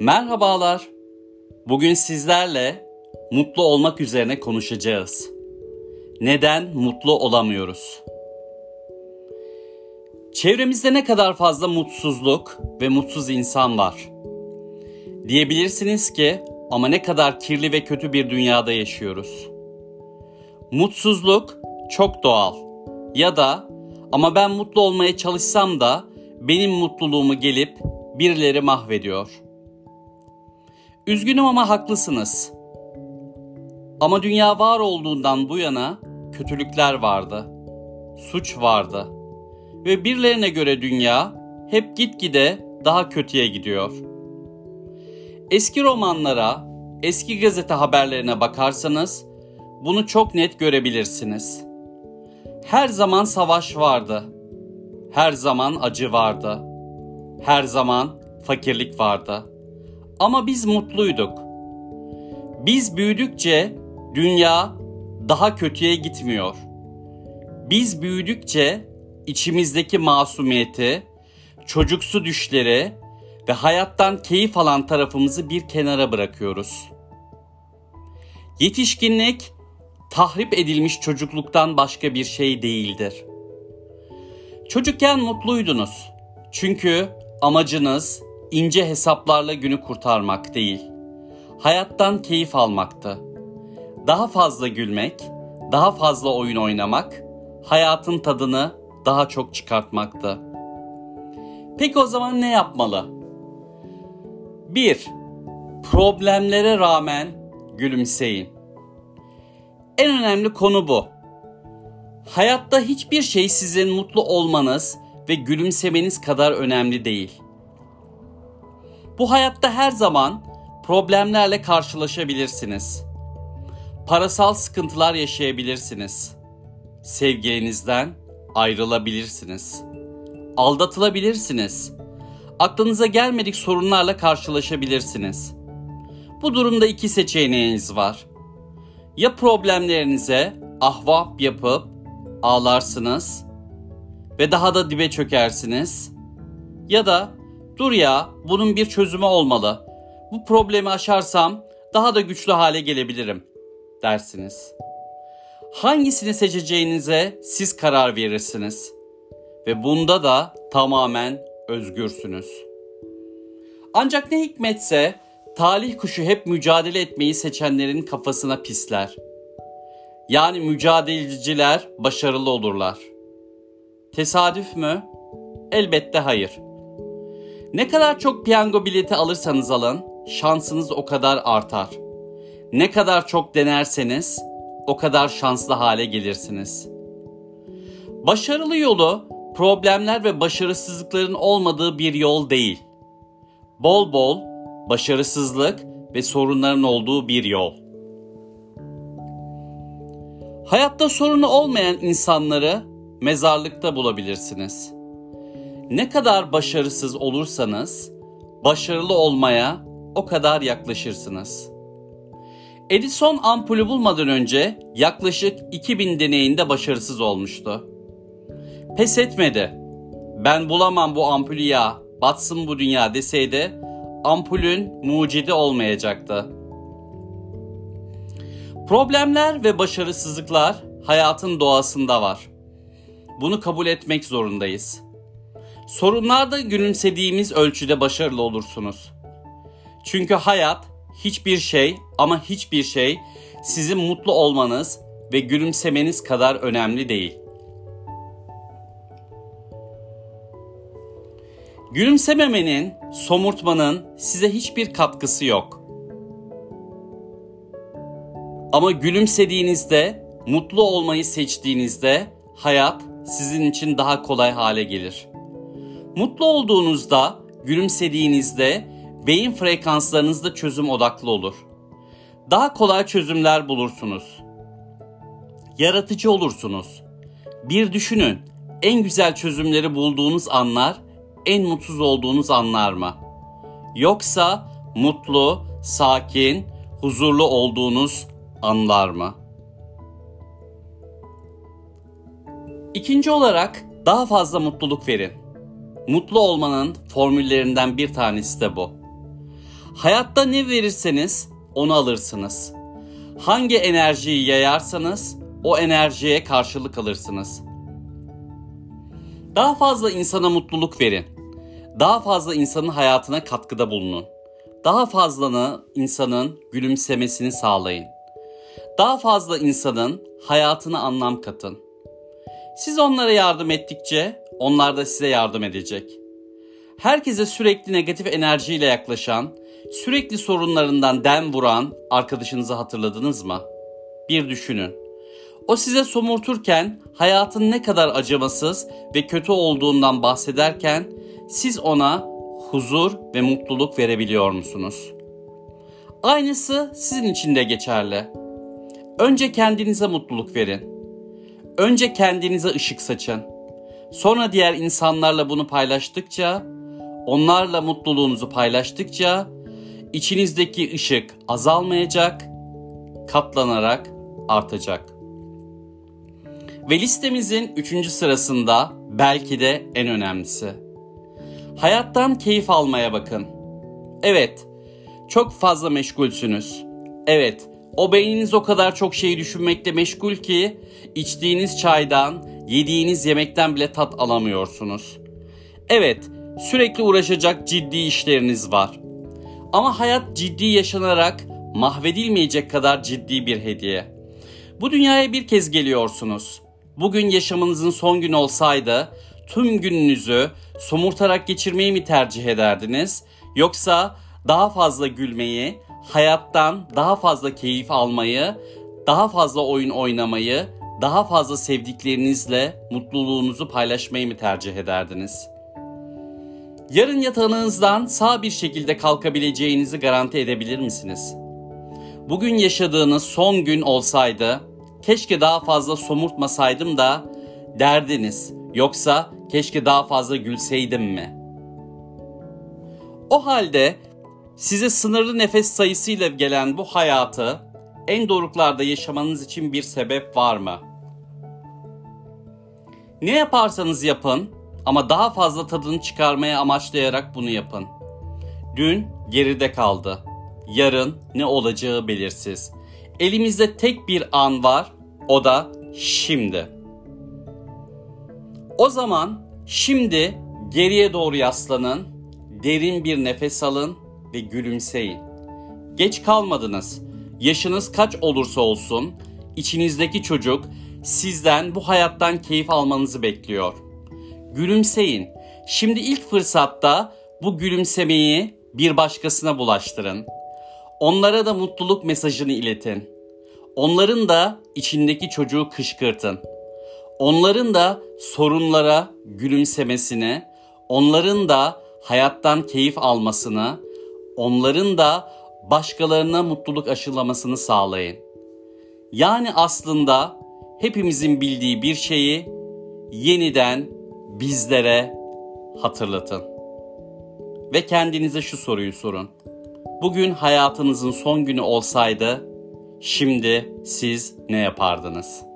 Merhabalar. Bugün sizlerle mutlu olmak üzerine konuşacağız. Neden mutlu olamıyoruz? Çevremizde ne kadar fazla mutsuzluk ve mutsuz insan var. Diyebilirsiniz ki ama ne kadar kirli ve kötü bir dünyada yaşıyoruz. Mutsuzluk çok doğal ya da ama ben mutlu olmaya çalışsam da benim mutluluğumu gelip birileri mahvediyor. Üzgünüm ama haklısınız. Ama dünya var olduğundan bu yana kötülükler vardı. Suç vardı. Ve birilerine göre dünya hep gitgide daha kötüye gidiyor. Eski romanlara, eski gazete haberlerine bakarsanız bunu çok net görebilirsiniz. Her zaman savaş vardı. Her zaman acı vardı. Her zaman fakirlik vardı. Ama biz mutluyduk. Biz büyüdükçe dünya daha kötüye gitmiyor. Biz büyüdükçe içimizdeki masumiyeti, çocuksu düşleri ve hayattan keyif alan tarafımızı bir kenara bırakıyoruz. Yetişkinlik tahrip edilmiş çocukluktan başka bir şey değildir. Çocukken mutluydunuz. Çünkü amacınız ince hesaplarla günü kurtarmak değil. Hayattan keyif almaktı. Daha fazla gülmek, daha fazla oyun oynamak, hayatın tadını daha çok çıkartmaktı. Peki o zaman ne yapmalı? 1. Problemlere rağmen gülümseyin. En önemli konu bu. Hayatta hiçbir şey sizin mutlu olmanız ve gülümsemeniz kadar önemli değil. Bu hayatta her zaman problemlerle karşılaşabilirsiniz. Parasal sıkıntılar yaşayabilirsiniz. Sevgilinizden ayrılabilirsiniz. Aldatılabilirsiniz. Aklınıza gelmedik sorunlarla karşılaşabilirsiniz. Bu durumda iki seçeneğiniz var. Ya problemlerinize ahvap yapıp ağlarsınız ve daha da dibe çökersiniz ya da dur ya bunun bir çözümü olmalı. Bu problemi aşarsam daha da güçlü hale gelebilirim dersiniz. Hangisini seçeceğinize siz karar verirsiniz ve bunda da tamamen özgürsünüz. Ancak ne hikmetse talih kuşu hep mücadele etmeyi seçenlerin kafasına pisler. Yani mücadeleciler başarılı olurlar. Tesadüf mü? Elbette hayır. Ne kadar çok piyango bileti alırsanız alın, şansınız o kadar artar. Ne kadar çok denerseniz o kadar şanslı hale gelirsiniz. Başarılı yolu problemler ve başarısızlıkların olmadığı bir yol değil. Bol bol başarısızlık ve sorunların olduğu bir yol. Hayatta sorunu olmayan insanları mezarlıkta bulabilirsiniz. Ne kadar başarısız olursanız başarılı olmaya o kadar yaklaşırsınız. Edison ampulü bulmadan önce yaklaşık 2000 deneyinde başarısız olmuştu. Pes etmedi. Ben bulamam bu ampulü ya, batsın bu dünya deseydi ampulün mucidi olmayacaktı. Problemler ve başarısızlıklar hayatın doğasında var. Bunu kabul etmek zorundayız. Sorunlarda gülümsediğimiz ölçüde başarılı olursunuz. Çünkü hayat hiçbir şey ama hiçbir şey sizin mutlu olmanız ve gülümsemeniz kadar önemli değil. Gülümsememenin, somurtmanın size hiçbir katkısı yok. Ama gülümsediğinizde, mutlu olmayı seçtiğinizde hayat sizin için daha kolay hale gelir. Mutlu olduğunuzda, gülümsediğinizde beyin frekanslarınızda çözüm odaklı olur. Daha kolay çözümler bulursunuz. Yaratıcı olursunuz. Bir düşünün, en güzel çözümleri bulduğunuz anlar en mutsuz olduğunuz anlar mı? Yoksa mutlu, sakin, huzurlu olduğunuz anlar mı? İkinci olarak daha fazla mutluluk verin. Mutlu olmanın formüllerinden bir tanesi de bu. Hayatta ne verirseniz onu alırsınız. Hangi enerjiyi yayarsanız o enerjiye karşılık alırsınız. Daha fazla insana mutluluk verin. Daha fazla insanın hayatına katkıda bulunun. Daha fazlanı insanın gülümsemesini sağlayın. Daha fazla insanın hayatına anlam katın. Siz onlara yardım ettikçe onlar da size yardım edecek. Herkese sürekli negatif enerjiyle yaklaşan, sürekli sorunlarından dem vuran arkadaşınızı hatırladınız mı? Bir düşünün. O size somurturken hayatın ne kadar acımasız ve kötü olduğundan bahsederken siz ona huzur ve mutluluk verebiliyor musunuz? Aynısı sizin için de geçerli. Önce kendinize mutluluk verin. Önce kendinize ışık saçın. Sonra diğer insanlarla bunu paylaştıkça, onlarla mutluluğunuzu paylaştıkça içinizdeki ışık azalmayacak, katlanarak artacak. Ve listemizin üçüncü sırasında belki de en önemlisi. Hayattan keyif almaya bakın. Evet, çok fazla meşgulsünüz. Evet, o beyniniz o kadar çok şeyi düşünmekle meşgul ki içtiğiniz çaydan, yediğiniz yemekten bile tat alamıyorsunuz. Evet, sürekli uğraşacak ciddi işleriniz var. Ama hayat ciddi yaşanarak mahvedilmeyecek kadar ciddi bir hediye. Bu dünyaya bir kez geliyorsunuz. Bugün yaşamınızın son günü olsaydı tüm gününüzü somurtarak geçirmeyi mi tercih ederdiniz? Yoksa daha fazla gülmeyi, hayattan daha fazla keyif almayı, daha fazla oyun oynamayı, daha fazla sevdiklerinizle mutluluğunuzu paylaşmayı mı tercih ederdiniz? Yarın yatağınızdan sağ bir şekilde kalkabileceğinizi garanti edebilir misiniz? Bugün yaşadığınız son gün olsaydı, keşke daha fazla somurtmasaydım da derdiniz. Yoksa keşke daha fazla gülseydim mi? O halde size sınırlı nefes sayısıyla gelen bu hayatı en doruklarda yaşamanız için bir sebep var mı? Ne yaparsanız yapın ama daha fazla tadını çıkarmaya amaçlayarak bunu yapın. Dün geride kaldı. Yarın ne olacağı belirsiz. Elimizde tek bir an var, o da şimdi. O zaman şimdi geriye doğru yaslanın, derin bir nefes alın ve gülümseyin. Geç kalmadınız. Yaşınız kaç olursa olsun, içinizdeki çocuk sizden bu hayattan keyif almanızı bekliyor. Gülümseyin. Şimdi ilk fırsatta bu gülümsemeyi bir başkasına bulaştırın. Onlara da mutluluk mesajını iletin. Onların da içindeki çocuğu kışkırtın. Onların da sorunlara gülümsemesini, onların da hayattan keyif almasını, onların da başkalarına mutluluk aşılamasını sağlayın. Yani aslında hepimizin bildiği bir şeyi yeniden bizlere hatırlatın. Ve kendinize şu soruyu sorun. Bugün hayatınızın son günü olsaydı şimdi siz ne yapardınız?